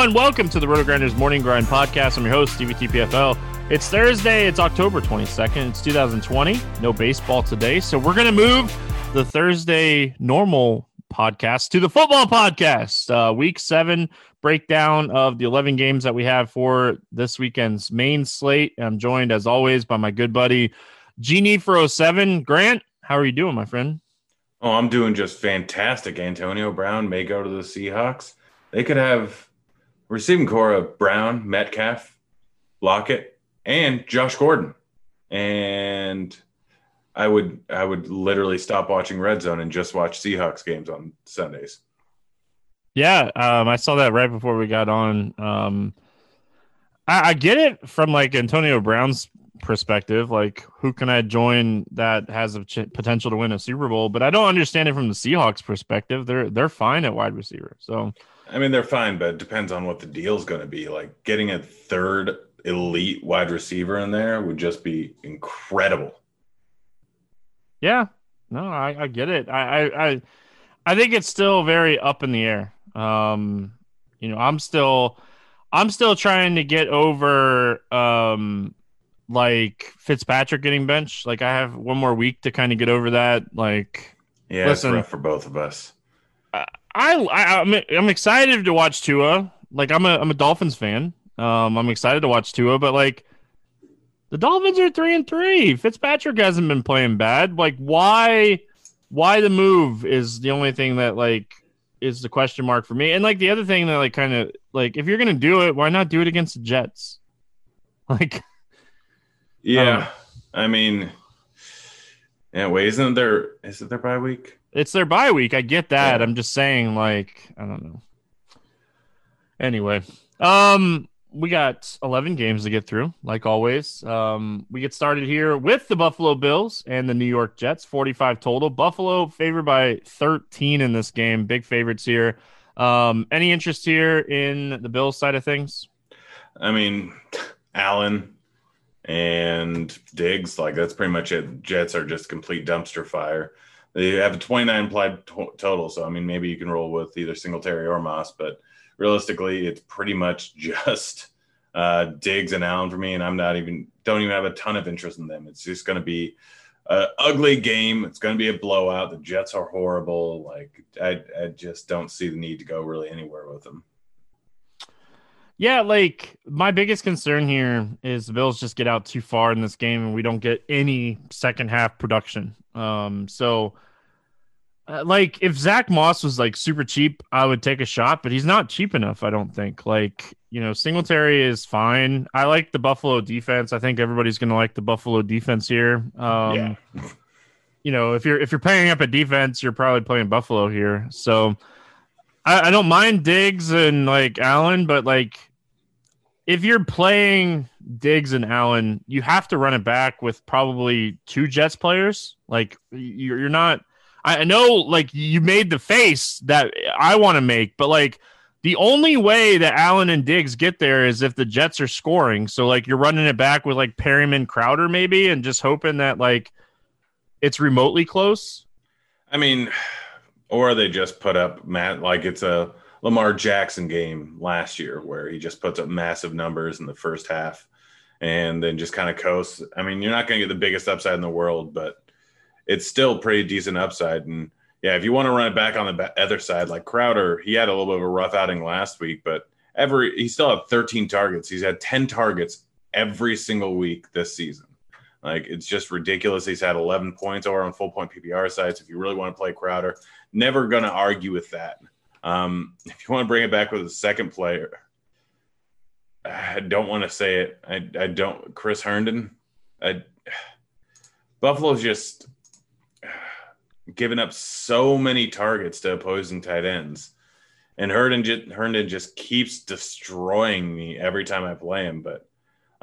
everyone. Welcome to the RotoGrinders Morning Grind Podcast. I'm your host, Stevie TPFL. It's Thursday. It's October 22nd. It's 2020. No baseball today. So we're going to move the Thursday normal podcast to the football podcast. Uh, week seven breakdown of the 11 games that we have for this weekend's main slate. I'm joined, as always, by my good buddy, Genie for 07. Grant, how are you doing, my friend? Oh, I'm doing just fantastic. Antonio Brown may go to the Seahawks. They could have receiving corps of Brown, Metcalf, Lockett, and Josh Gordon. And I would I would literally stop watching Red Zone and just watch Seahawks games on Sundays. Yeah, um, I saw that right before we got on. Um, I, I, get it from like Antonio Brown's perspective. Like, who can I join that has a ch- potential to win a Super Bowl? But I don't understand it from the Seahawks' perspective. They're they're fine at wide receiver. So, I mean, they're fine, but it depends on what the deal's going to be. Like, getting a third elite wide receiver in there would just be incredible. Yeah, no, I, I get it. I, I I I think it's still very up in the air. Um, you know, I'm still I'm still trying to get over um like Fitzpatrick getting benched. Like I have one more week to kind of get over that. Like yeah, listen, it's rough for both of us. I, I I'm I'm excited to watch Tua. Like I'm a I'm a Dolphins fan. Um, I'm excited to watch Tua, but like the Dolphins are three and three. Fitzpatrick hasn't been playing bad. Like why? Why the move is the only thing that like is the question mark for me. And like the other thing that like kind of like if you're gonna do it, why not do it against the Jets? Like, yeah, I, I mean, yeah. Wait, isn't there is it their bye week? It's their bye week. I get that. Yeah. I'm just saying, like, I don't know. Anyway, um, we got 11 games to get through, like always. Um, we get started here with the Buffalo Bills and the New York Jets, 45 total. Buffalo favored by 13 in this game, big favorites here. Um, any interest here in the Bills side of things? I mean, Allen and Diggs, like that's pretty much it. Jets are just complete dumpster fire. They have a 29 implied total, so I mean, maybe you can roll with either Singletary or Moss, but realistically, it's pretty much just uh, Diggs and Allen for me, and I'm not even don't even have a ton of interest in them. It's just going to be an ugly game. It's going to be a blowout. The Jets are horrible. Like I, I just don't see the need to go really anywhere with them. Yeah, like my biggest concern here is the Bills just get out too far in this game and we don't get any second half production. Um, so uh, like if Zach Moss was like super cheap, I would take a shot, but he's not cheap enough. I don't think. Like you know, Singletary is fine. I like the Buffalo defense. I think everybody's going to like the Buffalo defense here. Um, yeah. You know, if you're if you're paying up a defense, you're probably playing Buffalo here. So I, I don't mind Diggs and like Allen, but like if you're playing Diggs and Allen, you have to run it back with probably two Jets players. Like you're, you're not I know like you made the face that I want to make, but like the only way that Allen and Diggs get there is if the Jets are scoring. So like you're running it back with like Perriman Crowder maybe and just hoping that like it's remotely close. I mean, or they just put up Matt like it's a Lamar Jackson game last year where he just puts up massive numbers in the first half and then just kind of coasts. I mean, you're not going to get the biggest upside in the world, but it's still pretty decent upside. And yeah, if you want to run it back on the other side, like Crowder, he had a little bit of a rough outing last week, but every he still had 13 targets. He's had 10 targets every single week this season. Like it's just ridiculous. He's had 11 points over on full point PPR sites. If you really want to play Crowder, never going to argue with that. Um, if you want to bring it back with a second player, I don't want to say it. I, I don't. Chris Herndon. I, Buffalo's just given up so many targets to opposing tight ends. And Herndon just, Herndon just keeps destroying me every time I play him. But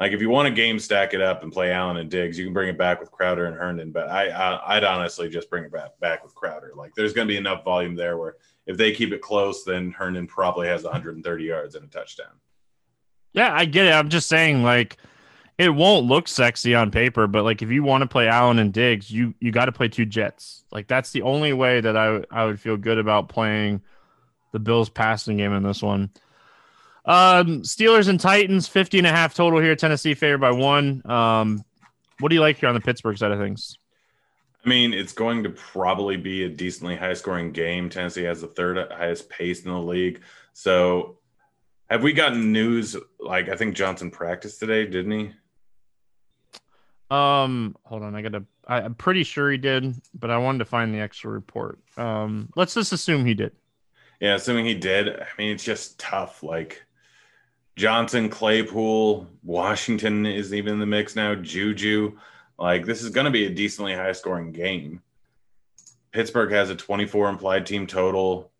like, if you want a game, stack it up and play Allen and Diggs. You can bring it back with Crowder and Herndon. But I, I would honestly just bring it back back with Crowder. Like, there's going to be enough volume there where if they keep it close, then Herndon probably has 130 yards and a touchdown. Yeah, I get it. I'm just saying, like, it won't look sexy on paper, but like if you want to play Allen and Diggs, you you got to play two Jets. Like that's the only way that I I would feel good about playing the Bills passing game in this one. Um, Steelers and Titans, 50 and a half total here. Tennessee favored by one. Um, what do you like here on the Pittsburgh side of things? I mean, it's going to probably be a decently high scoring game. Tennessee has the third highest pace in the league. So, have we gotten news? Like, I think Johnson practiced today, didn't he? Um, hold on. I gotta, I, I'm pretty sure he did, but I wanted to find the extra report. Um, let's just assume he did. Yeah, assuming he did. I mean, it's just tough. Like, Johnson, Claypool, Washington is even in the mix now. Juju, like this is going to be a decently high scoring game. Pittsburgh has a 24 implied team total.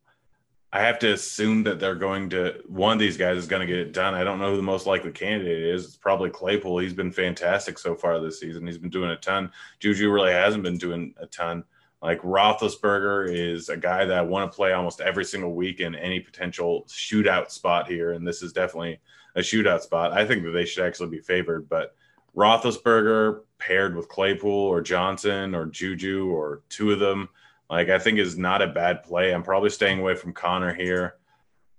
I have to assume that they're going to one of these guys is going to get it done. I don't know who the most likely candidate is. It's probably Claypool. He's been fantastic so far this season. He's been doing a ton. Juju really hasn't been doing a ton. Like Roethlisberger is a guy that I want to play almost every single week in any potential shootout spot here, and this is definitely a shootout spot. I think that they should actually be favored, but Roethlisberger paired with Claypool or Johnson or Juju or two of them, like I think is not a bad play. I'm probably staying away from Conner here.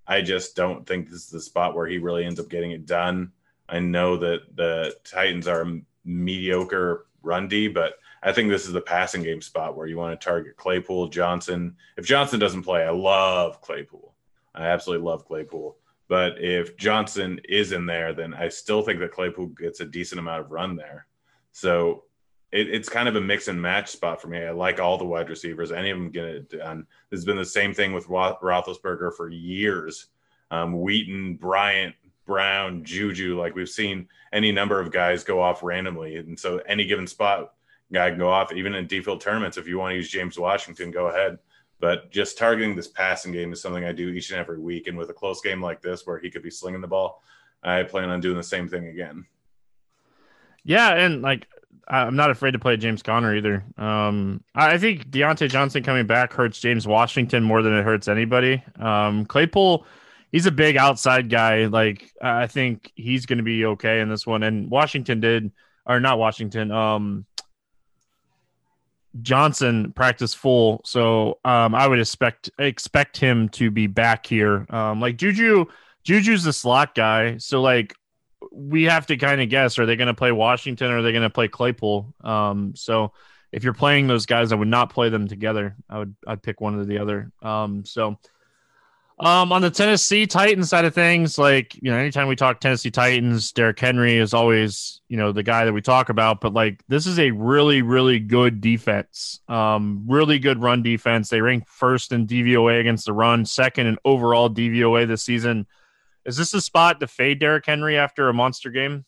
I just don't think this is the spot where he really ends up getting it done. I know that the Titans are mediocre run D, but I think this is the passing game spot where you want to target Claypool, Johnson. If Johnson doesn't play, I love Claypool. I absolutely love Claypool. But if Johnson is in there, then I still think that Claypool gets a decent amount of run there. So it, it's kind of a mix and match spot for me. I like all the wide receivers. Any of them get it done. This has been the same thing with Roethlisberger for years. Um, Wheaton, Bryant, Brown, Juju, like we've seen any number of guys go off randomly. And so any given spot, guy can go off. Even in default tournaments, if you want to use James Washington, go ahead. But just targeting this passing game is something I do each and every week. And with a close game like this, where he could be slinging the ball, I plan on doing the same thing again. Yeah, and like I'm not afraid to play James Conner either. Um, I think Diontae Johnson coming back hurts James Washington more than it hurts anybody. Um, Claypool, he's a big outside guy. Like I think he's going to be okay in this one. And Washington did, or not Washington. Um, Johnson practice full, so um, I would expect expect him to be back here. Um, like Juju, Juju's the slot guy, so like we have to kind of guess: are they going to play Washington or are they going to play Claypool? Um, so if you're playing those guys, I would not play them together. I would I'd pick one or the other. Um, so um, on the Tennessee Titans side of things, like you know, anytime we talk Tennessee Titans, Derrick Henry is always you know the guy that we talk about. But like this is a really really good defense, um, really good run defense. They rank first in DVOA against the run, second in overall DVOA this season. Is this a spot to fade Derrick Henry after a monster game?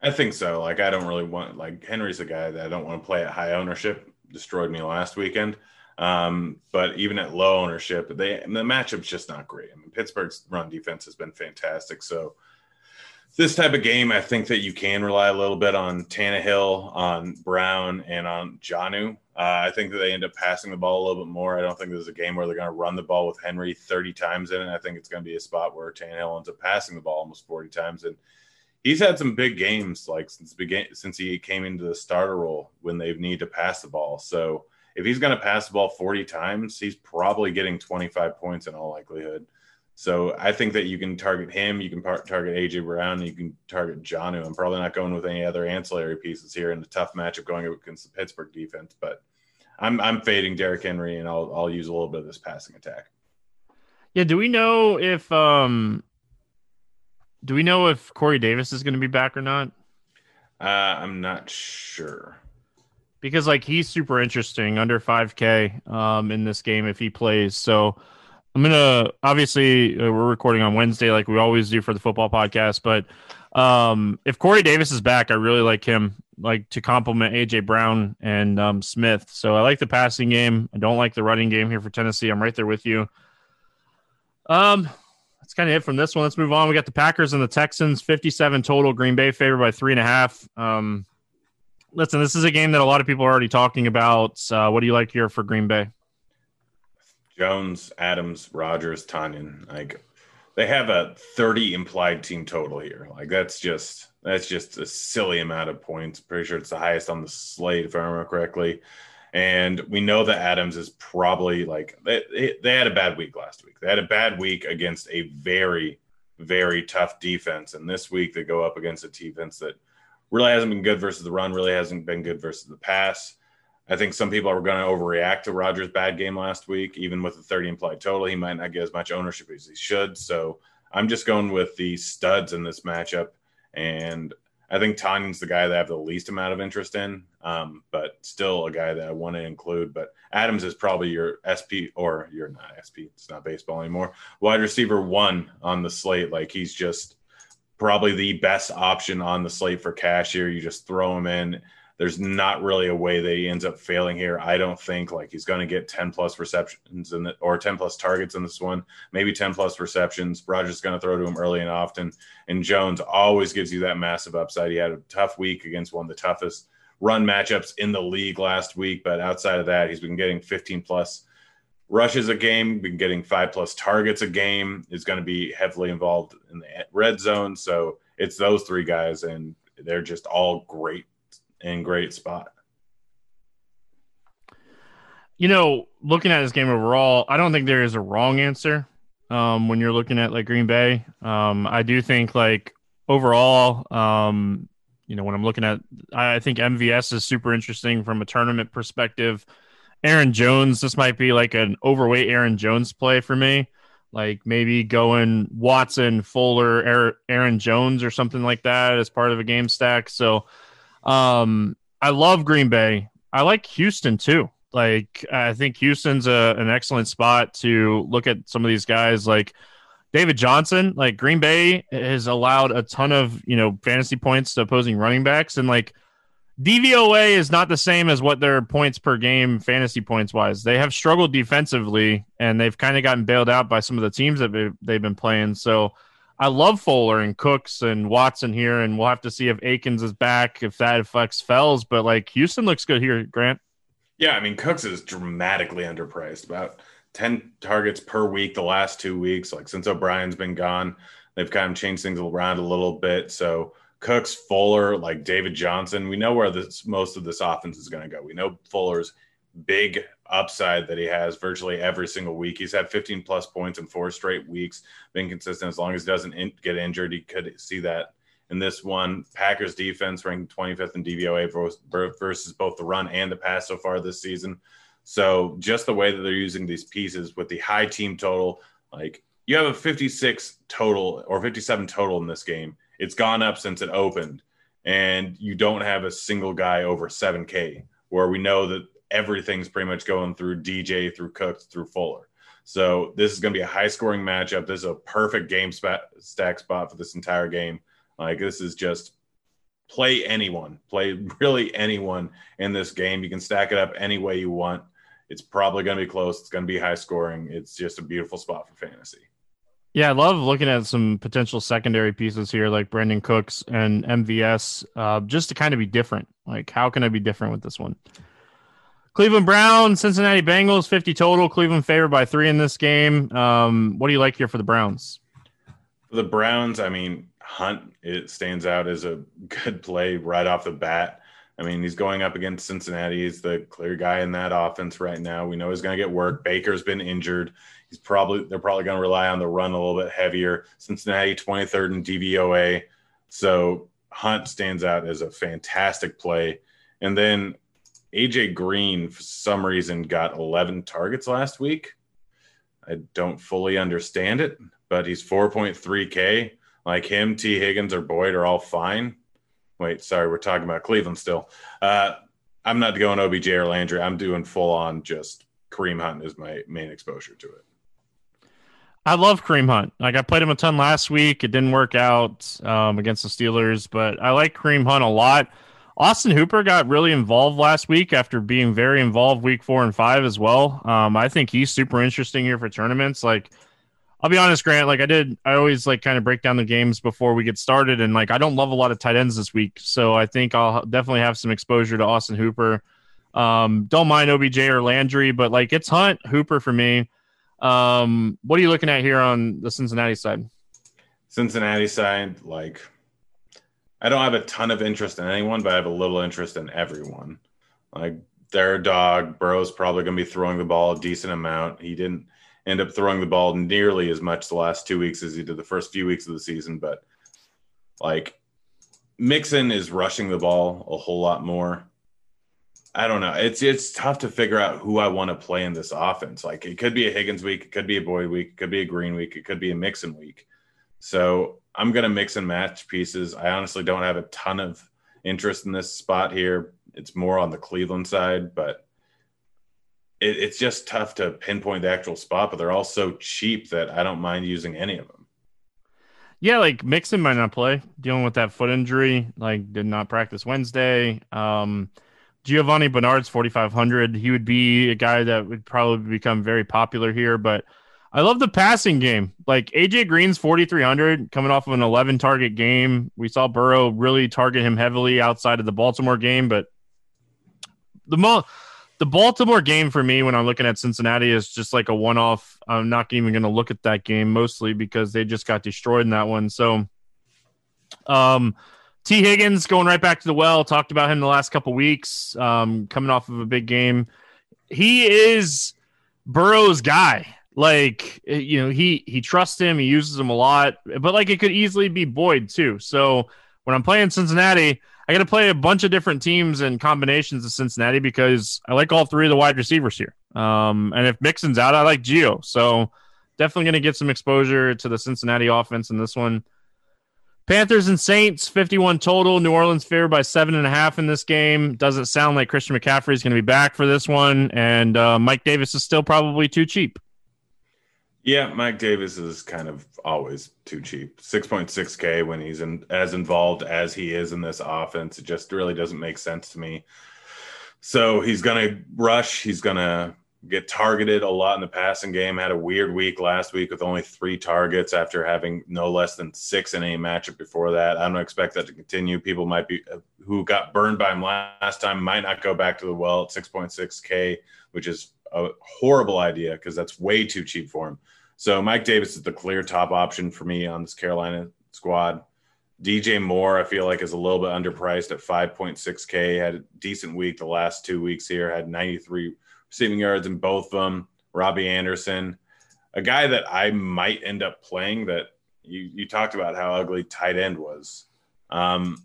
I think so. Like I don't really want like Henry's a guy that I don't want to play at high ownership. Destroyed me last weekend. Um, but even at low ownership, they the matchup's just not great. I mean, Pittsburgh's run defense has been fantastic. So this type of game, I think that you can rely a little bit on Tannehill, on Brown, and on Jonnu. Uh, I think that they end up passing the ball a little bit more. I don't think there's a game where they're going to run the ball with Henry 30 times in it. I think it's going to be a spot where Tannehill ends up passing the ball almost 40 times. And he's had some big games like since begin since he came into the starter role when they've need to pass the ball. So if he's going to pass the ball 40 times, he's probably getting 25 points in all likelihood. So I think that you can target him, you can par- target AJ Brown, you can target Jonnu. I'm probably not going with any other ancillary pieces here in the tough matchup going against the Pittsburgh defense, but I'm I'm fading Derrick Henry and I'll I'll use a little bit of this passing attack. Yeah, do we know if um do we know if Corey Davis is going to be back or not? Uh, I'm not sure because like he's super interesting under 5k um in this game if he plays so i'm gonna obviously uh, we're recording on wednesday like we always do for the football podcast but um if corey davis is back i really like him like to complement aj brown and um, smith. So i like the passing game. I don't like the running game here for tennessee. I'm right there with you. Um that's kind of it from this one. Let's move on. We got the packers and the texans 57 total. Green bay favored by three and a half. Um listen, this is a game that a lot of people are already talking about. Uh, what do you like here for Green Bay? Jones, Adams, Rodgers, Tonyan. Like they have a 30 implied team total here. Like that's just that's just a silly amount of points. Pretty sure it's the highest on the slate, if I remember correctly. And we know that Adams is probably like they, they had a bad week last week. They had a bad week against a very, very tough defense. And this week they go up against a defense that really hasn't been good versus the run, really hasn't been good versus the pass. I think some people are going to overreact to Rodgers' bad game last week, even with the 30 implied total. He might not get as much ownership as he should. So I'm just going with the studs in this matchup. And I think Tonyan's the guy that I have the least amount of interest in, um, but still a guy that I want to include. But Adams is probably your SP or you're not SP. It's not baseball anymore. Wide receiver one on the slate. Like he's just probably the best option on the slate for cash here. You just throw him in there's not really a way that he ends up failing here. I don't think like he's going to get 10 plus receptions in the, or 10 plus targets in this one, maybe 10 plus receptions. Rodgers going to throw to him early and often. And Jones always gives you that massive upside. He had a tough week against one of the toughest run matchups in the league last week. But outside of that, he's been getting 15 plus rushes a game, been getting five plus targets a game, is going to be heavily involved in the red zone. So it's those three guys, and they're just all great in great spot. You know, looking at this game overall, I don't think there is a wrong answer. Um, when you're looking at like Green Bay, um, I do think like overall, um, you know, when I'm looking at, I think MVS is super interesting from a tournament perspective. Aaron Jones, this might be like an overweight Aaron Jones play for me. Like maybe going Watson, Fuller, Aaron Jones, or something like that as part of a game stack. So um, I love Green Bay. I like Houston too. Like I think Houston's a, an excellent spot to look at some of these guys like David Johnson. Like Green Bay has allowed a ton of you know fantasy points to opposing running backs, and like DVOA is not the same as what their points per game fantasy points wise. They have struggled defensively, and they've kind of gotten bailed out by some of the teams that they've been playing. So I love Fuller and Cooks and Watson here, and we'll have to see if Akins is back, if that affects Fells. But like Houston looks good here, Grant. Yeah, I mean Cooks is dramatically underpriced, about ten targets per week the last two weeks. Like since O'Brien's been gone, they've kind of changed things around a little bit. So Cooks, Fuller, like David Johnson, we know where this most of this offense is going to go. We know Fuller's big upside that he has virtually every single week. He's had 15 plus points in four straight weeks, been consistent as long as he doesn't in, get injured. He could see that in this one. Packers defense ranked 25th in DVOA versus both the run and the pass so far this season. So just the way that they're using these pieces with the high team total, like you have a 56 total or 57 total in this game. It's gone up since it opened, and you don't have a single guy over 7K, where we know that everything's pretty much going through DJ, through Cooks, through Fuller. So this is going to be a high scoring matchup. This is a perfect game stack spot for this entire game. Like this is just play anyone, play really anyone in this game. You can stack it up any way you want. It's probably going to be close. It's going to be high scoring. It's just a beautiful spot for fantasy. Yeah, I love looking at some potential secondary pieces here, like Brandin Cooks and MVS, uh, just to kind of be different. Like, how can I be different with this one? Cleveland Browns, Cincinnati Bengals, 50 total. Cleveland favored by three in this game. Um, what do you like here for the Browns? The Browns, I mean, Hunt, it stands out as a good play right off the bat. I mean, he's going up against Cincinnati. He's the clear guy in that offense right now. We know he's going to get work. Baker's been injured. He's probably they're probably going to rely on the run a little bit heavier. Cincinnati 23rd in DVOA. So Hunt stands out as a fantastic play. And then AJ Green, for some reason, got 11 targets last week. I don't fully understand it, but he's 4.3K. Like him, T. Higgins, or Boyd are all fine. Wait, sorry, we're talking about Cleveland still. Uh, I'm not going OBJ or Landry. I'm doing full on just Kareem Hunt is my main exposure to it. I love Kareem Hunt. Like I played him a ton last week. It didn't work out um, against the Steelers, but I like Kareem Hunt a lot. Austin Hooper got really involved last week after being very involved week four and five as well. Um, I think he's super interesting here for tournaments. Like, I'll be honest, Grant. Like, I did, I always like kind of break down the games before we get started, and like, I don't love a lot of tight ends this week, so I think I'll definitely have some exposure to Austin Hooper. Um, don't mind OBJ or Landry, but like, it's Hunt Hooper for me. Um, what are you looking at here on the Cincinnati side? Cincinnati side, like I don't have a ton of interest in anyone, but I have a little interest in everyone. Like their dog, Burrow's probably going to be throwing the ball a decent amount. He didn't end up throwing the ball nearly as much the last two weeks as he did the first few weeks of the season. But like Mixon is rushing the ball a whole lot more. I don't know. It's it's tough to figure out who I want to play in this offense. Like it could be a Higgins week, it could be a Boyd week, it could be a Green week, it could be a Mixon week. So I'm gonna mix and match pieces. I honestly don't have a ton of interest in this spot here. It's more on the Cleveland side, but it, it's just tough to pinpoint the actual spot. But they're all so cheap that I don't mind using any of them. Yeah, like Mixon might not play, dealing with that foot injury. Like did not practice Wednesday. Um, Giovani Bernard's 4,500. He would be a guy that would probably become very popular here, but I love the passing game. Like AJ Green's 4,300 coming off of an 11 target game. We saw Burrow really target him heavily outside of the Baltimore game, but the mo- the Baltimore game for me when I'm looking at Cincinnati is just like a one off. I'm not even going to look at that game mostly because they just got destroyed in that one. So, um, Tee Higgins going right back to the well. Talked about him the last couple weeks, um, coming off of a big game. He is Burrow's guy. Like you know, he he trusts him. He uses him a lot, but like it could easily be Boyd too. So when I'm playing Cincinnati, I got to play a bunch of different teams and combinations of Cincinnati because I like all three of the wide receivers here. Um, and if Mixon's out, I like Gio. So definitely going to get some exposure to the Cincinnati offense in this one. Panthers and Saints, 51 total. New Orleans favored by seven and a half in this game. Doesn't sound like Christian McCaffrey is going to be back for this one. And uh, Mike Davis is still probably too cheap. Yeah, Mike Davis is kind of always too cheap. 6.6K when he's in, as involved as he is in this offense. It just really doesn't make sense to me. So he's going to rush. He's going to get targeted a lot in the passing game. Had a weird week last week with only three targets after having no less than six in a matchup before that. I don't expect that to continue. People might be who got burned by him last time might not go back to the well at 6.6K, which is a horrible idea because that's way too cheap for him. So Mike Davis is the clear top option for me on this Carolina squad. DJ Moore, I feel like, is a little bit underpriced at 5.6K. Had a decent week the last two weeks here, had 93 receiving yards in both of them. Robbie Anderson, a guy that I might end up playing that you, you talked about how ugly tight end was. Um,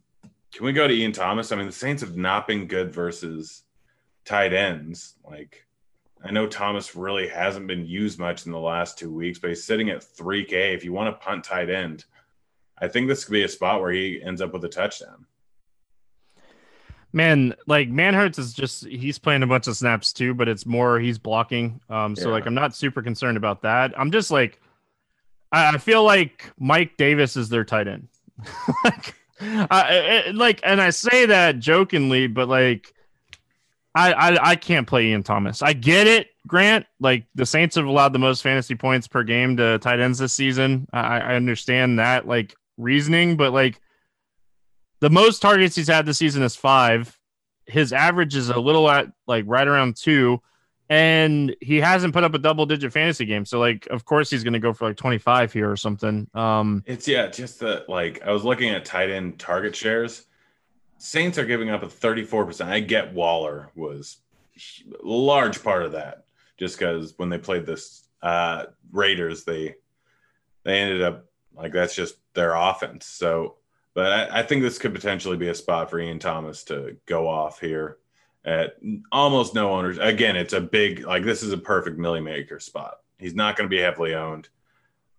can we go to Ian Thomas? I mean, the Saints have not been good versus tight ends. Like, I know Thomas really hasn't been used much in the last two weeks, but he's sitting at 3K. If you want to punt tight end, I think this could be a spot where he ends up with a touchdown man, like Manhertz is just he's playing a bunch of snaps too, but it's more he's blocking. Um, so yeah. like I'm not super concerned about that. I'm just like I, I feel like Mike Davis is their tight end. like, I, like, and I say that jokingly, but like I, I I can't play Ian Thomas. I get it, Grant. Like the Saints have allowed the most fantasy points per game to tight ends this season. I, I understand that like reasoning, but like the most targets he's had this season is five. His average is a little at like right around two, and he hasn't put up a double digit fantasy game. So like, of course, he's going to go for like twenty five here or something. Um, it's yeah, just that like I was looking at tight end target shares. Saints are giving up a thirty four percent. I get Waller was a large part of that, just because when they played this uh, Raiders, they they ended up like that's just their offense. So but I, I, think this could potentially be a spot for Ian Thomas to go off here at almost no owners. Again, it's a big like this is a perfect Milly Maker spot. He's not going to be heavily owned.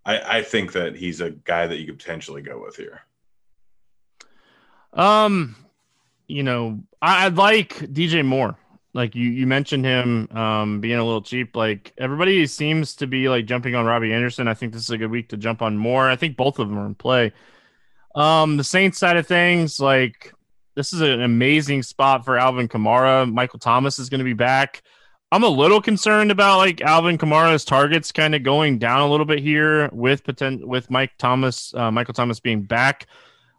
I, I think that he's a guy that you could potentially go with here. Um, you know, I, would like DJ Moore. Like you, you mentioned him um, being a little cheap. Like everybody seems to be like jumping on Robbie Anderson. I think this is a good week to jump on Moore. I think both of them are in play. Um, the Saints side of things, like this is an amazing spot for Alvin Kamara. Michael Thomas is going to be back. I'm a little concerned about like Alvin Kamara's targets kind of going down a little bit here with potent with Mike Thomas, uh, Michael Thomas being back.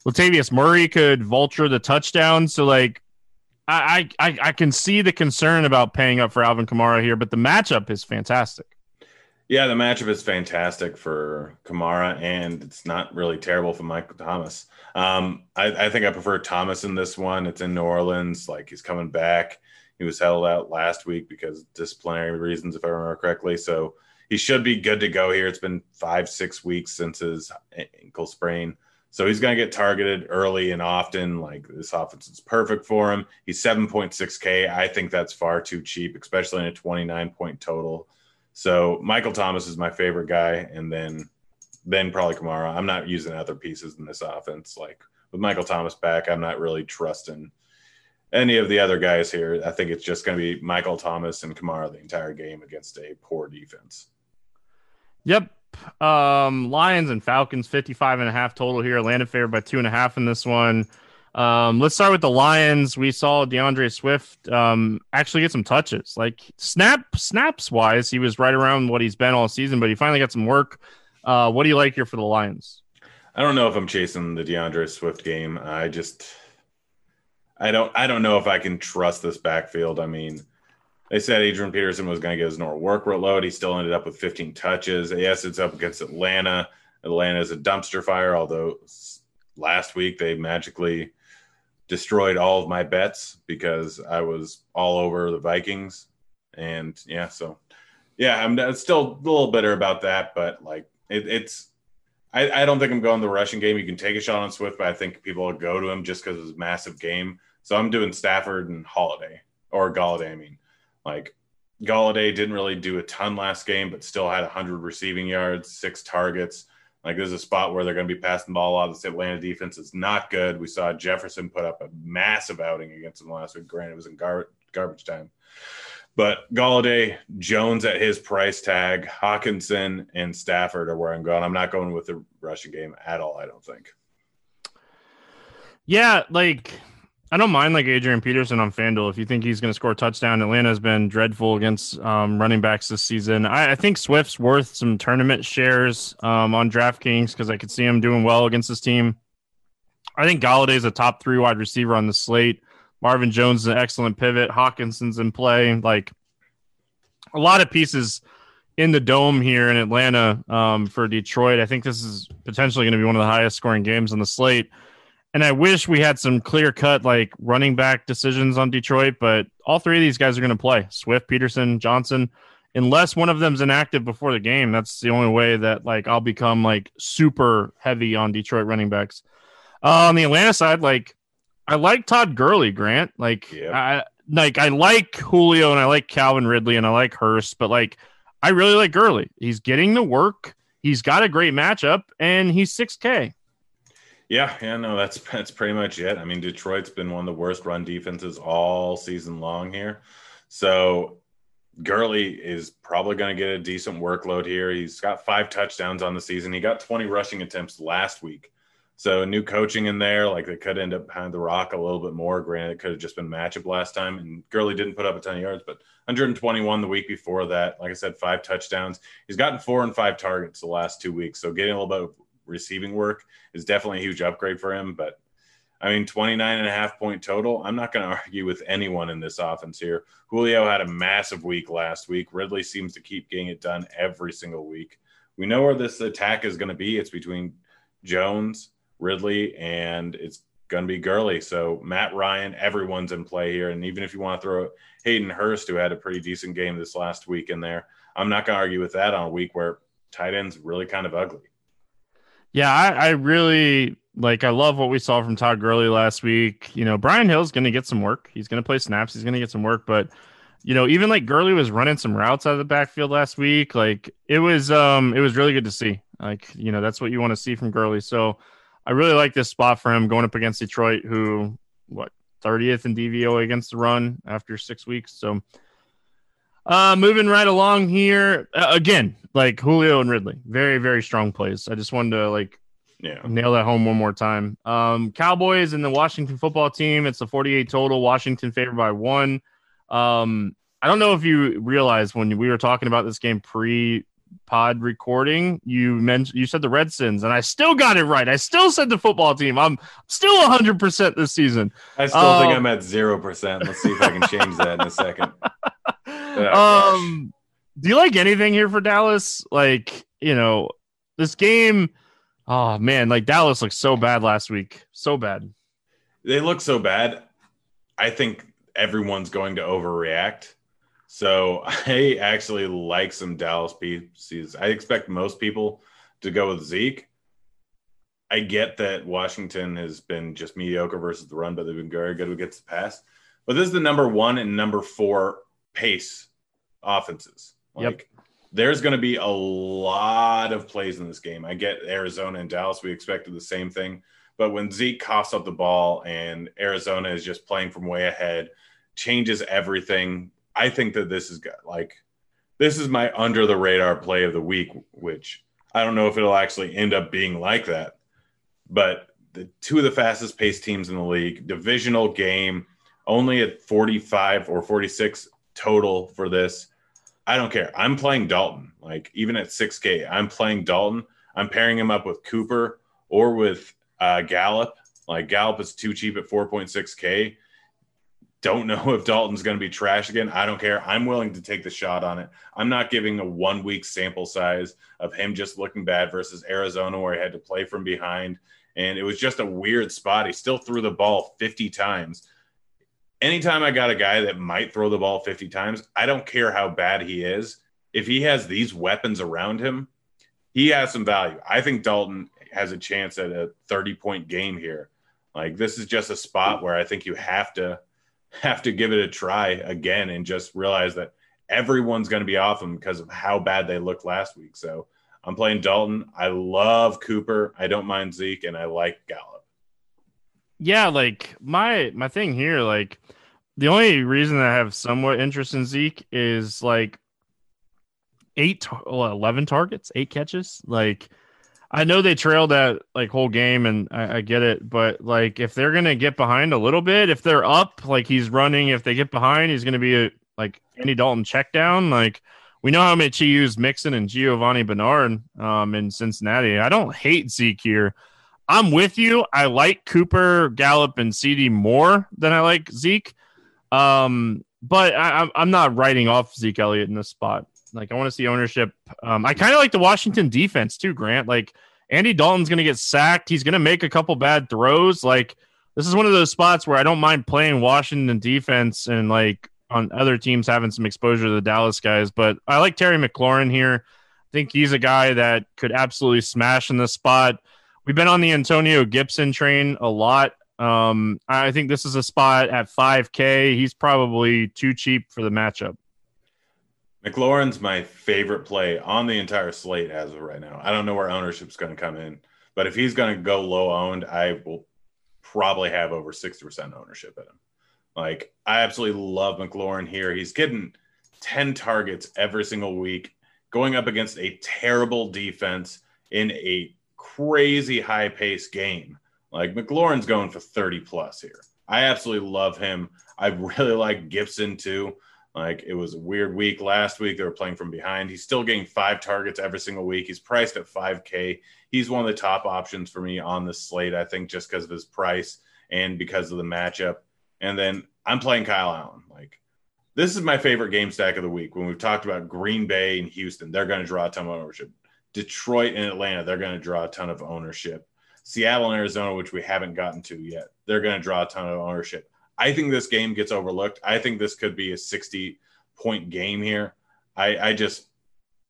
Latavius Murray could vulture the touchdown. So like I, I I can see the concern about paying up for Alvin Kamara here, but the matchup is fantastic. Yeah, the matchup is fantastic for Kamara, and it's not really terrible for Michael Thomas. Um, I, I, think I prefer Thomas in this one. It's in New Orleans, like he's coming back. He was held out last week because disciplinary reasons, if I remember correctly. So he should be good to go here. It's been five, six weeks since his ankle sprain. So he's going to get targeted early and often. Like this offense is perfect for him. He's 7.6K. I think that's far too cheap, especially in a 29 point total. So Michael Thomas is my favorite guy. And then, then probably Kamara. I'm not using other pieces in this offense. Like with Michael Thomas back, I'm not really trusting any of the other guys here. I think it's just going to be Michael Thomas and Kamara the entire game against a poor defense. Yep. Um, Lions and Falcons, 55 and a half total here. Atlanta favored by two and a half in this one. Um, let's start with the Lions. We saw DeAndre Swift um, actually get some touches. Like snap snaps wise, he was right around what he's been all season, but he finally got some work. Uh, what do you like here for the Lions? I don't know if I'm chasing the DeAndre Swift game. I just I don't I don't know if I can trust this backfield. I mean, they said Adrian Peterson was going to get his normal workload. He still ended up with 15 touches. Yes, it's up against Atlanta. Atlanta is a dumpster fire, although last week they magically destroyed all of my bets because I was all over the Vikings. And yeah, so yeah, I'm still a little bitter about that, but like it, it's, I, I, don't think I'm going the rushing game. You can take a shot on Swift, but I think people will go to him just because it's a massive game. So I'm doing Stafford and Holiday or Golladay. I mean, like Golladay didn't really do a ton last game, but still had 100 receiving yards, six targets. Like there's a spot where they're going to be passing the ball a lot. This Atlanta defense is not good. We saw Jefferson put up a massive outing against them last week. Granted, it was in gar- garbage time. But Golladay, Jones at his price tag, Hockenson and Stafford are where I'm going. I'm not going with the rushing game at all, I don't think. Yeah, like I don't mind like Adrian Peterson on FanDuel if you think he's going to score a touchdown. Atlanta's been dreadful against um, running backs this season. I, I, think Swift's worth some tournament shares um, on DraftKings because I could see him doing well against this team. I think Golladay is a top three wide receiver on the slate. Marvin Jones is an excellent pivot. Hockenson's in play. Like a lot of pieces in the dome here in Atlanta um, for Detroit. I think this is potentially going to be one of the highest scoring games on the slate. And I wish we had some clear cut like running back decisions on Detroit, but all three of these guys are going to play Swift, Peterson, Johnson. Unless one of them's inactive before the game, that's the only way that like I'll become like super heavy on Detroit running backs. Uh, on the Atlanta side, like I like Todd Gurley, Grant. Like yep. I like I like Julio and I like Calvin Ridley and I like Hurst, but like I really like Gurley. He's getting the work. He's got a great matchup and he's 6K. Yeah, yeah, no, that's that's pretty much it. I mean, Detroit's been one of the worst run defenses all season long here. So Gurley is probably going to get a decent workload here. He's got five touchdowns on the season. He got 20 rushing attempts last week. So new coaching in there, like they could end up behind the rock a little bit more. Granted, it could have just been matchup last time, and Gurley didn't put up a ton of yards, but 121 the week before that. Like I said, five touchdowns. He's gotten four and five targets the last two weeks, so getting a little bit receiving work is definitely a huge upgrade for him. But I mean, 29 and a half point total. I'm not going to argue with anyone in this offense here. Julio had a massive week last week. Ridley seems to keep getting it done every single week. We know where this attack is going to be. It's between Jones, Ridley, and it's going to be Gurley. So Matt Ryan, everyone's in play here. And even if you want to throw Hayden Hurst, who had a pretty decent game this last week in there, I'm not going to argue with that on a week where tight ends really kind of ugly. Yeah, I, I, really like. I love what we saw from Todd Gurley last week. You know, Brian Hill's going to get some work. He's going to play snaps. He's going to get some work. But you know, even like Gurley was running some routes out of the backfield last week. Like it was, um, it was really good to see. Like you know, that's what you want to see from Gurley. So I really like this spot for him going up against Detroit, who what 30th in DVOA against the run after six weeks. So uh, moving right along here uh, again, like Julio and Ridley, very very strong plays. I just wanted to like yeah nail that home one more time. Um, Cowboys and the Washington football team. It's a 48 total. Washington favored by one. Um, I don't know if you realized when we were talking about this game pre pod recording, you mentioned you said the Redskins, and I still got it right. I still said the football team. I'm still 100 percent this season. I still um, think I'm at zero percent. Let's see if I can change that in a second. Oh, um, do you like anything here for Dallas? Like, you know, this game. Oh man, like Dallas looked so bad last week. So bad. They look so bad. I think everyone's going to overreact. So I actually like some Dallas pieces. I expect most people to go with Zeke. I get that Washington has been just mediocre versus the run, but they've been very good against the pass. But this is the number one and number four pace offenses. Like, yep. There's going to be a lot of plays in this game. I get Arizona and Dallas. We expected the same thing. But when Zeke coughs up the ball and Arizona is just playing from way ahead, changes everything. I think that this is good. like this is my under the radar play of the week, which I don't know if it'll actually end up being like that. But the two of the fastest paced teams in the league, divisional game, only at 45 or 46 total for this. I don't care. I'm playing Dalton. Like even at 6K, I'm playing Dalton. I'm pairing him up with Cooper or with uh, Gallup. Like Gallup is too cheap at 4.6K. Don't know if Dalton's going to be trash again. I don't care. I'm willing to take the shot on it. I'm not giving a one week sample size of him just looking bad versus Arizona, where he had to play from behind. And it was just a weird spot. He still threw the ball 50 times anytime I got a guy that might throw the ball 50 times, I don't care how bad he is. If he has these weapons around him, he has some value. I think Dalton has a chance at a 30 point game here. Like this is just a spot where I think you have to have to give it a try again and just realize that everyone's going to be off him because of how bad they looked last week. So I'm playing Dalton. I love Cooper. I don't mind Zeke and I like Gallup. Yeah, like my my thing here, like the only reason I have somewhat interest in Zeke is like eight, well, 11 targets, eight catches. Like, I know they trailed that like whole game, and I, I, get it, but like if they're gonna get behind a little bit, if they're up, like he's running, if they get behind, he's gonna be a like Andy Dalton check down. Like we know how much he used Mixon and Giovani Bernard um in Cincinnati. I don't hate Zeke here. I'm with you. I like Cooper, Gallup, and CeeDee more than I like Zeke. Um, but I, I'm not writing off Zeke Elliott in this spot. Like I want to see ownership. Um, I kind of like the Washington defense too, Grant. Like Andy Dalton's going to get sacked. He's going to make a couple bad throws. Like this is one of those spots where I don't mind playing Washington defense and like on other teams having some exposure to the Dallas guys. But I like Terry McLaurin here. I think he's a guy that could absolutely smash in this spot. We've been on the Antonio Gibson train a lot. Um, I think this is a spot at 5K. He's probably too cheap for the matchup. McLaurin's my favorite play on the entire slate as of right now. I don't know where ownership's going to come in, but if he's going to go low owned, I will probably have over 60% ownership in him. Like, I absolutely love McLaurin here. He's getting 10 targets every single week, going up against a terrible defense in a crazy high paced game. Like McLaurin's going for 30 plus here. I absolutely love him. I really like Gibson too. Like it was a weird week last week. They were playing from behind. He's still getting five targets every single week. He's priced at 5K. He's one of the top options for me on the slate, I think, just because of his price and because of the matchup. And then I'm playing Kyle Allen. Like this is my favorite game stack of the week. When we've talked about Green Bay and Houston, they're going to draw a ton of ownership. Detroit and Atlanta, they're going to draw a ton of ownership. Seattle and Arizona, which we haven't gotten to yet, they're going to draw a ton of ownership. I think this game gets overlooked. I think this could be a 60 point game here. I, I just,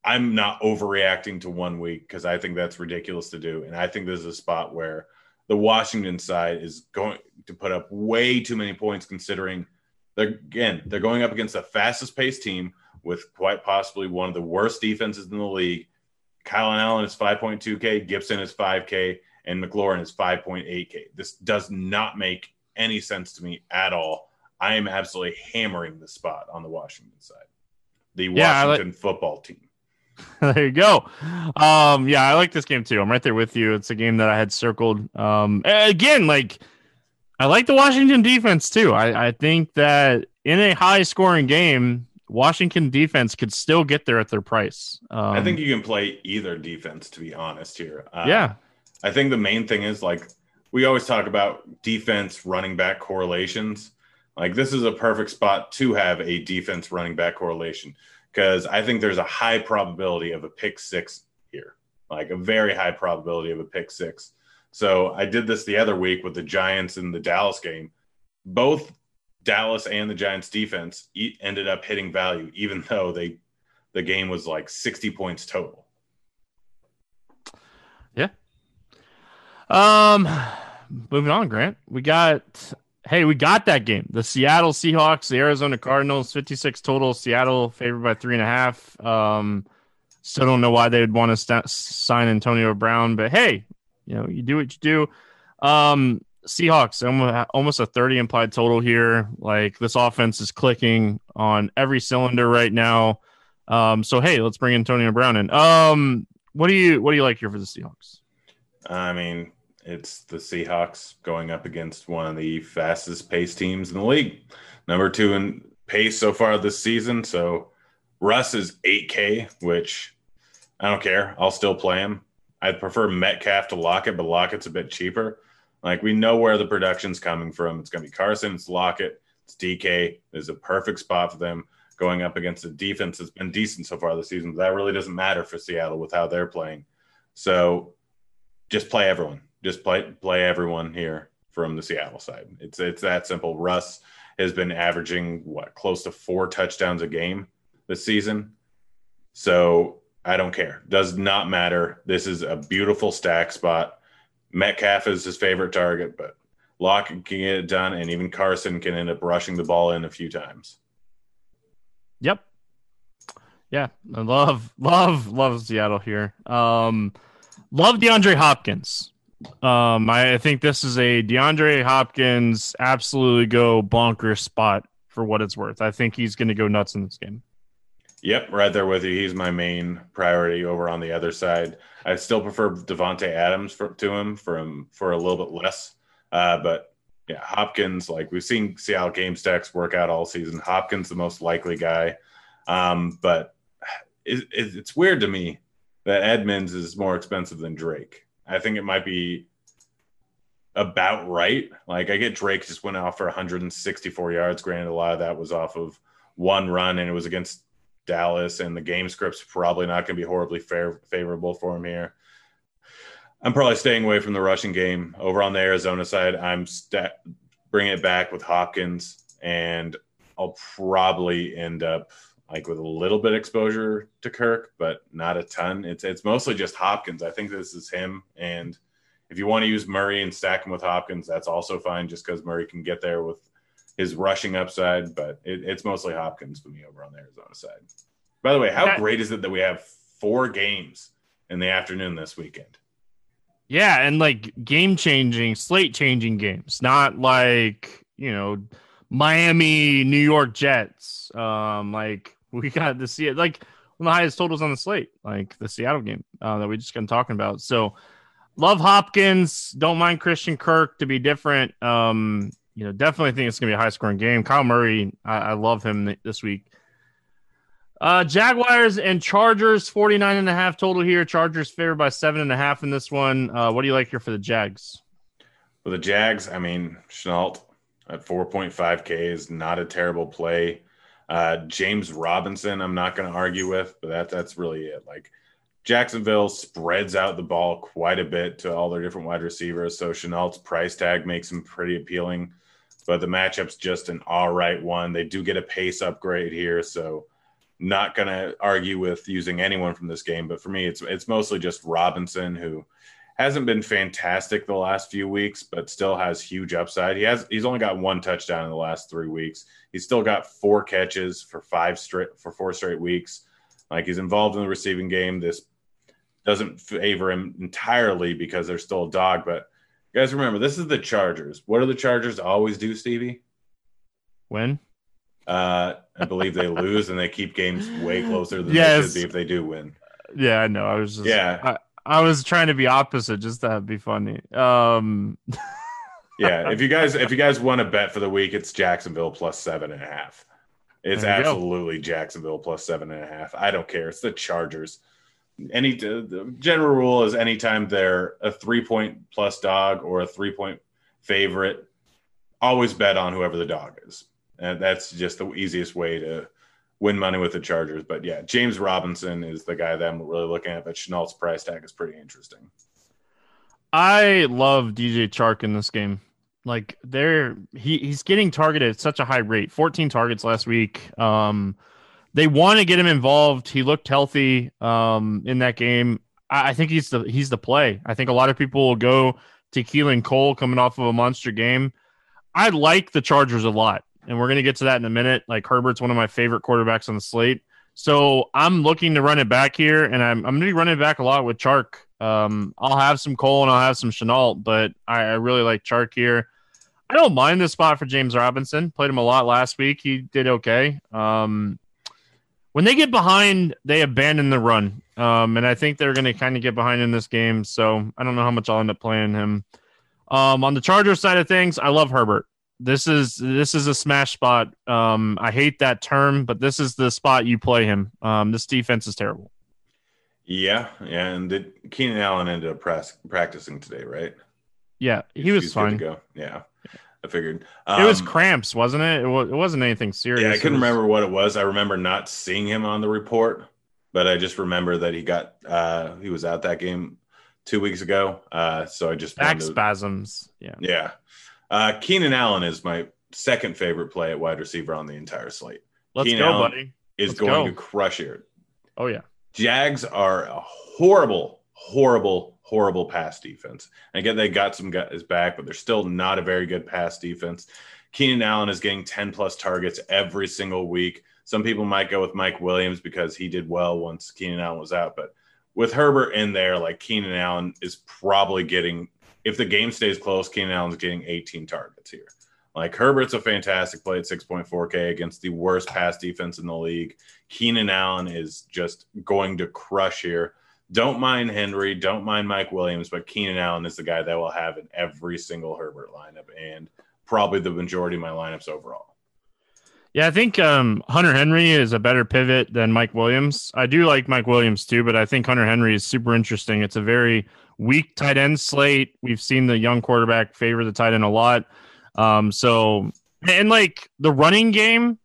I'm not overreacting to one week because I think that's ridiculous to do. And I think this is a spot where the Washington side is going to put up way too many points considering they're, again, they're going up against the fastest paced team with quite possibly one of the worst defenses in the league. Kyle Allen is 5.2K, Gibson is 5K, and McLaurin is 5.8K. This does not make any sense to me at all. I am absolutely hammering the spot on the Washington side, the yeah, Washington like, football team. there you go. Um, yeah, I like this game too. I'm right there with you. It's a game that I had circled. Um, again, like I like the Washington defense too. I, I think that in a high scoring game, Washington defense could still get there at their price. Um, I think you can play either defense, to be honest. Here, uh, yeah, I think the main thing is like we always talk about defense running back correlations. Like this is a perfect spot to have a defense running back correlation because I think there's a high probability of a pick six here, like a very high probability of a pick six. So I did this the other week with the Giants in the Dallas game. Both Dallas and the Giants defense ended up hitting value, even though they the game was like 60 points total. Yeah. Um, moving on, Grant. We got hey, we got that game. The Seattle Seahawks, the Arizona Cardinals, 56 total. Seattle favored by three and a half. Um, still don't know why they would want to st- sign Antonio Brown, but hey, you know, you do what you do. Um, Seahawks almost a 30 implied total here. Like this offense is clicking on every cylinder right now. Um, so hey, let's bring Antonio Brown in. Um, what do you what do you like here for the Seahawks? I mean, it's the Seahawks going up against one of the fastest pace teams in the league, number two in pace so far this season. So Russ is 8K, which I don't care. I'll still play him. I'd prefer Metcalf to Lockett, but Lockett's a bit cheaper. Like we know where the production's coming from. It's going to be Carson, it's Lockett, it's DK. There's a perfect spot for them going up against a defense that's been decent so far this season. But that really doesn't matter for Seattle with how they're playing. So just play everyone. Just play play everyone here from the Seattle side. It's it's that simple. Russ has been averaging what close to four touchdowns a game this season. So I don't care. Does not matter. This is a beautiful stack spot. Metcalf is his favorite target, but Lockett can get it done, and even Carson can end up rushing the ball in a few times. Yep. Yeah, I love, love, love Seattle here. Um, love DeAndre Hopkins. Um, I think this is a DeAndre Hopkins absolutely go bonkers spot for what it's worth. I think he's going to go nuts in this game. Yep, right there with you. He's my main priority over on the other side. I still prefer Davante Adams for, to him from for a little bit less. Uh, but yeah, Hopkins, like we've seen Seattle game stacks work out all season. Hopkins, the most likely guy. Um, but it, it, it's weird to me that Edmonds is more expensive than Drake. I think it might be about right. Like I get Drake just went off for 164 yards. Granted, a lot of that was off of one run, and it was against Dallas, and the game script's probably not going to be horribly fair, favorable for him here. I'm probably staying away from the rushing game. Over on the Arizona side, I'm st- bringing it back with Hopkins, and I'll probably end up like with a little bit exposure to Kirk, but not a ton. It's it's mostly just Hopkins. I think this is him, and if you want to use Murray and stack him with Hopkins, that's also fine, just because Murray can get there with his rushing upside, but it, it's mostly Hopkins for me over on the Arizona side. By the way, how that, great is it that we have four games in the afternoon this weekend? Yeah, and like game changing, slate changing games, not like, you know, Miami, New York Jets. Um, like we got to see it like one of the highest totals on the slate, like the Seattle game uh, that we just got talking about. So love Hopkins. Don't mind Christian Kirk to be different. Um, you know, definitely think it's going to be a high scoring game. Kyler Murray, I, I love him this week. Uh, Jaguars and Chargers, 49 and a half total here. Chargers favored by seven and a half in this one. Uh, what do you like here for the Jags? For the Jags, I mean, Shenault at 4.5K is not a terrible play. Uh, James Robinson, I'm not going to argue with, but that, that's really it. Like Jacksonville spreads out the ball quite a bit to all their different wide receivers. So Shenault's price tag makes him pretty appealing but the matchup's just an all right one. They do get a pace upgrade here, so not going to argue with using anyone from this game. But for me, it's it's mostly just Robinson who hasn't been fantastic the last few weeks, but still has huge upside. He has he's only got one touchdown in the last three weeks. He's still got four catches for five straight for four straight weeks. Like he's involved in the receiving game. This doesn't favor him entirely because they're still a dog, but guys remember this is the Chargers. What do the Chargers always do, Stevie? Win. Uh, I believe they lose and they keep games way closer than yes. they should be if they do win. Yeah, I know. I was just yeah. I, I was trying to be opposite just to be funny. Um Yeah, if you guys if you guys want to bet for the week, it's Jacksonville plus seven and a half. It's absolutely go. Jacksonville plus seven and a half. I don't care. It's the Chargers any the general rule is anytime they're a three point plus dog or a three point favorite, always bet on whoever the dog is. And that's just the easiest way to win money with the Chargers. But yeah, James Robinson is the guy that I'm really looking at. But Shenault's price tag is pretty interesting. I love DJ Chark in this game. Like they're he he's getting targeted at such a high rate. 14 targets last week. Um they want to get him involved. He looked healthy um in that game. I, I think he's the he's the play. I think a lot of people will go to Keelan Cole coming off of a monster game. I like the Chargers a lot, and we're going to get to that in a minute. Like Herbert's one of my favorite quarterbacks on the slate. So I'm looking to run it back here, and I'm, I'm going to be running back a lot with Chark. Um, I'll have some Cole and I'll have some Shenault, but I, I really like Chark here. I don't mind this spot for James Robinson. Played him a lot last week. He did okay. Um, when they get behind, they abandon the run. Um, and I think they're going to kind of get behind in this game. So I don't know how much I'll end up playing him. Um, on the Chargers side of things, I love Herbert. This is this is a smash spot. Um, I hate that term, but this is the spot you play him. Um, this defense is terrible. Yeah, yeah, and did Keenan Allen ended up practicing today, right? Yeah, he was fine. go. Yeah, I figured um, it was um, cramps, wasn't it? It, w- it wasn't anything serious. Yeah, I couldn't was... remember what it was. I remember not seeing him on the report, but I just remember that he got uh, he was out that game two weeks ago. Uh, so I just back to, spasms. Yeah, yeah. Uh, Keenan Allen is my second favorite play at wide receiver on the entire slate. Let's Keenan go, Allen buddy. Is Let's going go. to crush here. Oh yeah. Jags are a horrible, horrible, horrible pass defense. And again, they got some guys back, but they're still not a very good pass defense. Keenan Allen is getting 10 plus targets every single week. Some people might go with Mike Williams because he did well once Keenan Allen was out. But with Herbert in there, like Keenan Allen is probably getting, if the game stays close, Keenan Allen's getting 18 targets here. Like Herbert's a fantastic play at 6.4K against the worst pass defense in the league. Keenan Allen is just going to crush here. Don't mind Henry, don't mind Mike Williams, but Keenan Allen is the guy that will have in every single Herbert lineup and probably the majority of my lineups overall. Yeah, I think um, Hunter Henry is a better pivot than Mike Williams. I do like Mike Williams too, but I think Hunter Henry is super interesting. It's a very weak tight end slate. We've seen the young quarterback favor the tight end a lot. Um, so and like the running game,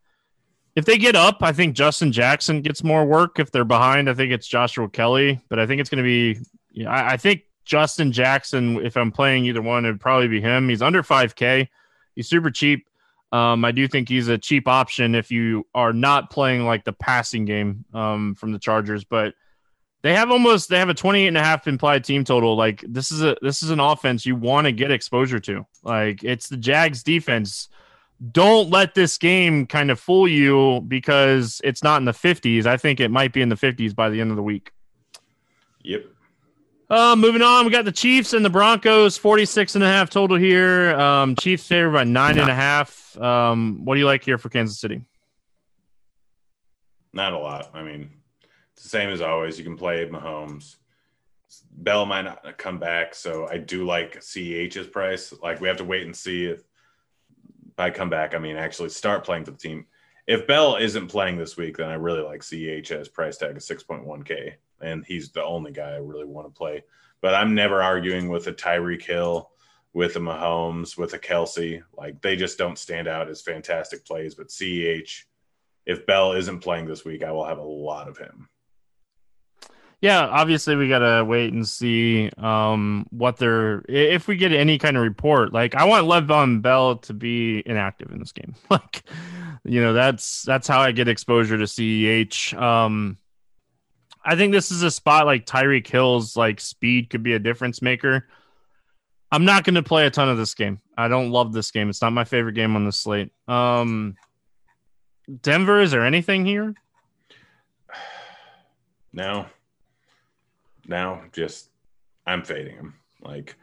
if they get up, I think Justin Jackson gets more work. If they're behind, I think it's Joshua Kelley. But I think it's going to be, you know, I, I, think Justin Jackson. If I'm playing either one, it'd probably be him. He's under 5K. He's super cheap. Um, I do think he's a cheap option if you are not playing like the passing game um, from the Chargers, but they have almost they have a 28 and a half implied team total like this is a this is an offense you want to get exposure to like it's the jags defense don't let this game kind of fool you because it's not in the 50s i think it might be in the 50s by the end of the week yep uh, moving on, we got the Chiefs and the Broncos, 46 and a half total here. Um, Chiefs favored by nine and a half. Um, what do you like here for Kansas City? Not a lot. I mean, it's the same as always. You can play Mahomes. Bell might not come back, so I do like CEH's price. Like we have to wait and see if, I come back. I mean, actually start playing for the team. If Bell isn't playing this week, then I really like CEH's price tag of 6.1K, and he's the only guy I really want to play. But I'm never arguing with a Tyreek Hill, with a Mahomes, with a Kelce. Like they just don't stand out as fantastic plays. But CEH, if Bell isn't playing this week, I will have a lot of him yeah, obviously we gotta wait and see um, what they're if we get any kind of report. Like I want Le'Veon Bell to be inactive in this game. like you know that's that's how I get exposure to CEH. Um, I think this is a spot like Tyreek Hill's like speed could be a difference maker. I'm not to play a ton of this game. I don't love this game. It's not my favorite game on the slate. Um, Denver, is there anything here? No, now. Just I'm fading him. Like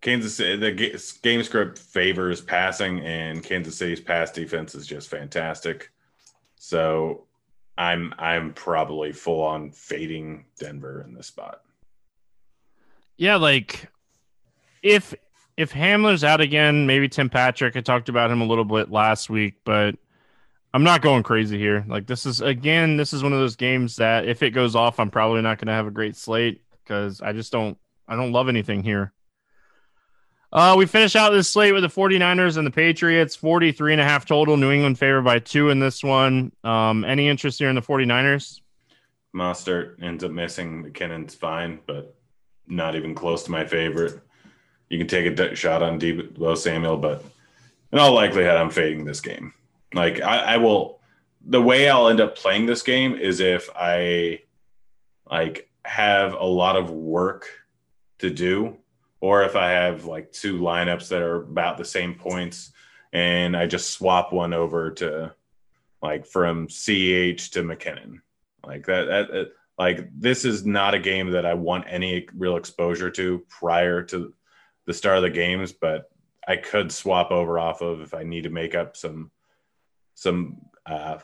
Kansas City, the game script favors passing, and Kansas City's pass defense is just fantastic. So I'm I'm probably full on fading Denver in this spot. Yeah, like if if Hamler's out again, maybe Tim Patrick. I talked about him a little bit last week, but I'm not going crazy here. Like this is again, this is one of those games that if it goes off, I'm probably not going to have a great slate because I just don't I don't love anything here. Uh, we finish out this slate with the 49ers and the Patriots, 43 and a half total. New England favored by two in this one. Um, any interest here in the 49ers? Mostert ends up missing. McKinnon's fine, but not even close to my favorite. you can take a shot on Deebo Samuel, but in all likelihood, I'm fading this game. Like I, I will. The way I'll end up playing this game is if I like have a lot of work to do, or if I have like two lineups that are about the same points, and I just swap one over to like from CH to McKinnon, like that. That uh, like this is not a game that I want any real exposure to prior to the start of the games, but I could swap over off of if I need to make up some some uh,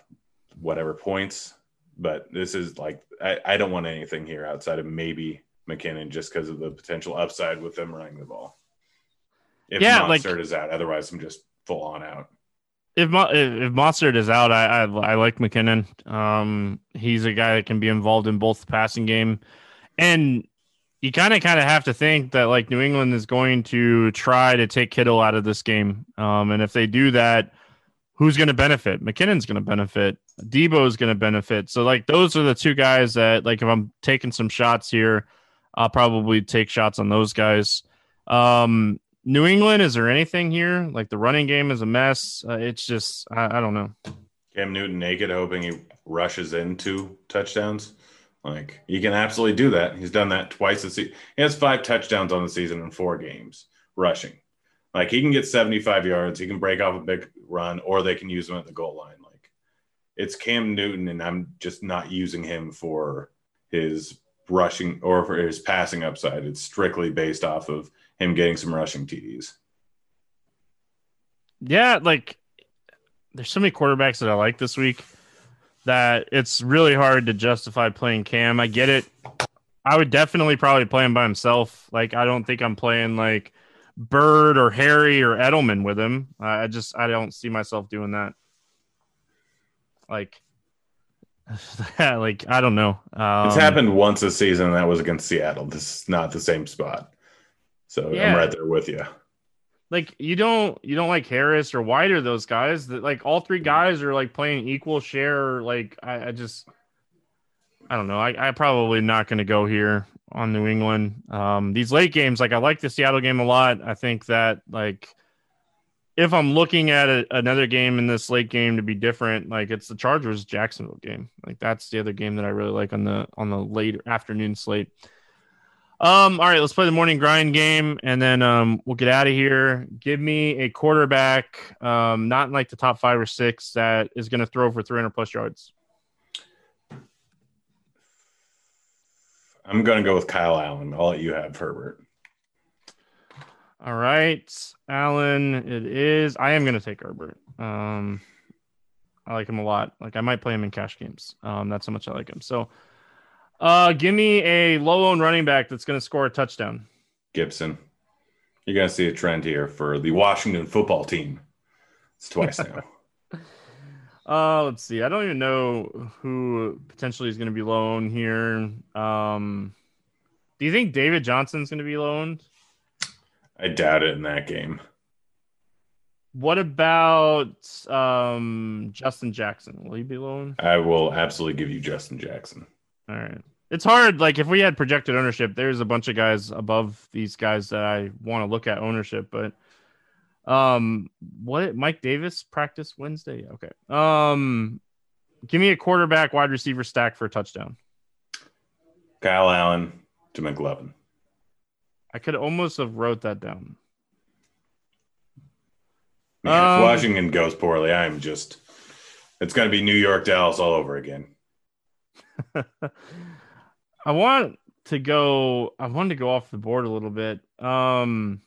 whatever points. But this is like I, I don't want anything here outside of maybe McKinnon just because of the potential upside with them running the ball. If yeah, Mostert like, is out, otherwise I'm just full on out. If if Mostert is out, I, I, I like McKinnon. Um, he's a guy that can be involved in both the passing game, and you kind of kind of have to think that like New England is going to try to take Kittle out of this game. Um, and if they do that, who's going to benefit? McKinnon's going to benefit. Deebo is going to benefit. So like those are the two guys that like if I'm taking some shots here, I'll probably take shots on those guys. Um, New England, is there anything here? Like the running game is a mess. Uh, it's just I, I don't know. Cam Newton naked, hoping he rushes into touchdowns. Like he can absolutely do that. He's done that twice this season. He has five touchdowns on the season in four games rushing. Like he can get 75 yards, he can break off a big run, or they can use him at the goal line. Like it's Cam Newton, and I'm just not using him for his rushing or for his passing upside. It's strictly based off of him getting some rushing TDs. Yeah, like there's so many quarterbacks that I like this week that it's really hard to justify playing Cam. I get it. I would definitely probably play him by himself. Like I don't think I'm playing like Byrd or Harry or Edelman with him. I just I don't see myself doing that. Like like I don't know. Um, it's happened once a season. That was against Seattle. This is not the same spot. So yeah. I'm right there with you like you don't you don't like Harris or White or those guys that like all three guys are like playing equal share. Like I, I just I don't know. I, I probably not going to go here on New England. Um, these late games, like I like the Seattle game a lot. I think that like if I'm looking at a, another game in this late game to be different, like it's the Chargers Jacksonville game. Like that's the other game that I really like on the on the late afternoon slate. Um, all right, let's play the morning grind game and then um we'll get out of here. Give me a quarterback, um, not in like the top five or six that is gonna throw for 300 plus yards. I'm gonna go with Kyle Allen. I'll let you have Herbert. All right, Allen, it is. I am gonna take Herbert. Um, I like him a lot. Like I might play him in cash games. Um, that's how much I like him. So uh, give me a low owned running back that's going to score a touchdown. Gibson. You're going to see a trend here for the Washington football team. It's twice now. Uh, let's see. I don't even know who potentially is going to be loaned here. Um, do you think David Johnson's going to be loaned? I doubt it in that game. What about um, Justin Jackson? Will he be loaned? I will absolutely give you Justin Jackson. All right. It's hard. Like if we had projected ownership, there's a bunch of guys above these guys that I want to look at ownership, but um what Mike Davis practice Wednesday? Okay. Um give me a quarterback wide receiver stack for a touchdown. Kyle Allen to McLaurin. I could almost have wrote that down. Man, um, if Washington goes poorly, I'm just it's gonna be New York Dallas all over again. I want to go. I wanted to go off the board a little bit. Um,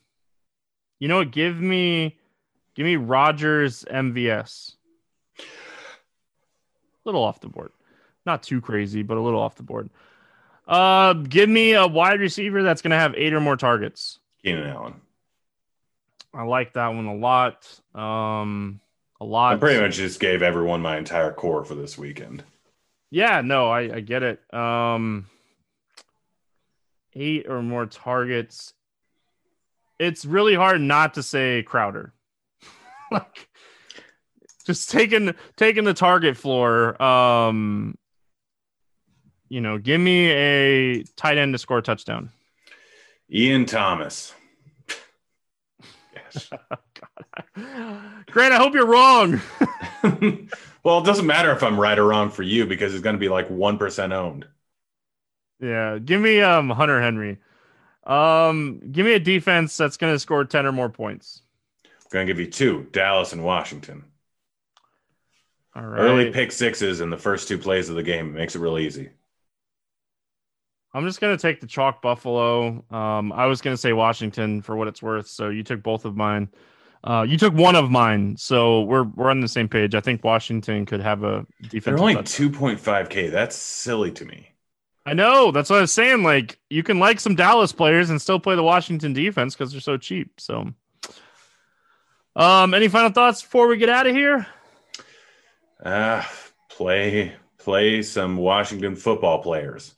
you know what? Give me, give me Rodgers MVS. A little off the board, not too crazy, but a little off the board. Uh, give me a wide receiver that's going to have eight or more targets. Keenan Allen. I like that one a lot. Um, a lot. I pretty much just gave everyone my entire core for this weekend. Yeah, no, I, I get it. Um, eight or more targets. It's really hard not to say Crowder. like, just taking taking the target floor. Um, you know, give me a tight end to score a touchdown. Ian Thomas. gosh. Grant, I hope you're wrong. well, it doesn't matter if I'm right or wrong for you because it's going to be like 1% owned. Yeah. Give me um Hunter Henry. Um, give me a defense that's going to score 10 or more points. I'm going to give you two Dallas and Washington. All right. Early pick sixes in the first two plays of the game it makes it real easy. I'm just gonna take the chalk Buffalo. Um, I was gonna say Washington for what it's worth, so you took both of mine. Uh, you took one of mine, so we're we're on the same page. I think Washington could have a defense. They're only two point five k. That's silly to me. I know. That's what I was saying. Like you can like some Dallas players and still play the Washington defense because they're so cheap. So, um, any final thoughts before we get out of here? Uh, play play some Washington football players.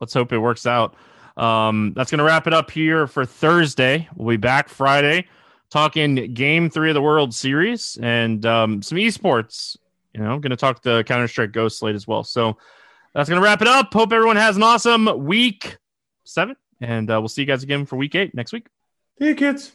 Let's hope it works out. Um, that's going to wrap it up here for Thursday. We'll be back Friday talking game three of the World Series and um, some esports. You know, I'm going to talk the Counter Strike Ghost slate as well. So that's going to wrap it up. Hope everyone has an awesome week seven, and uh, we'll see you guys again for week eight next week. See you, kids.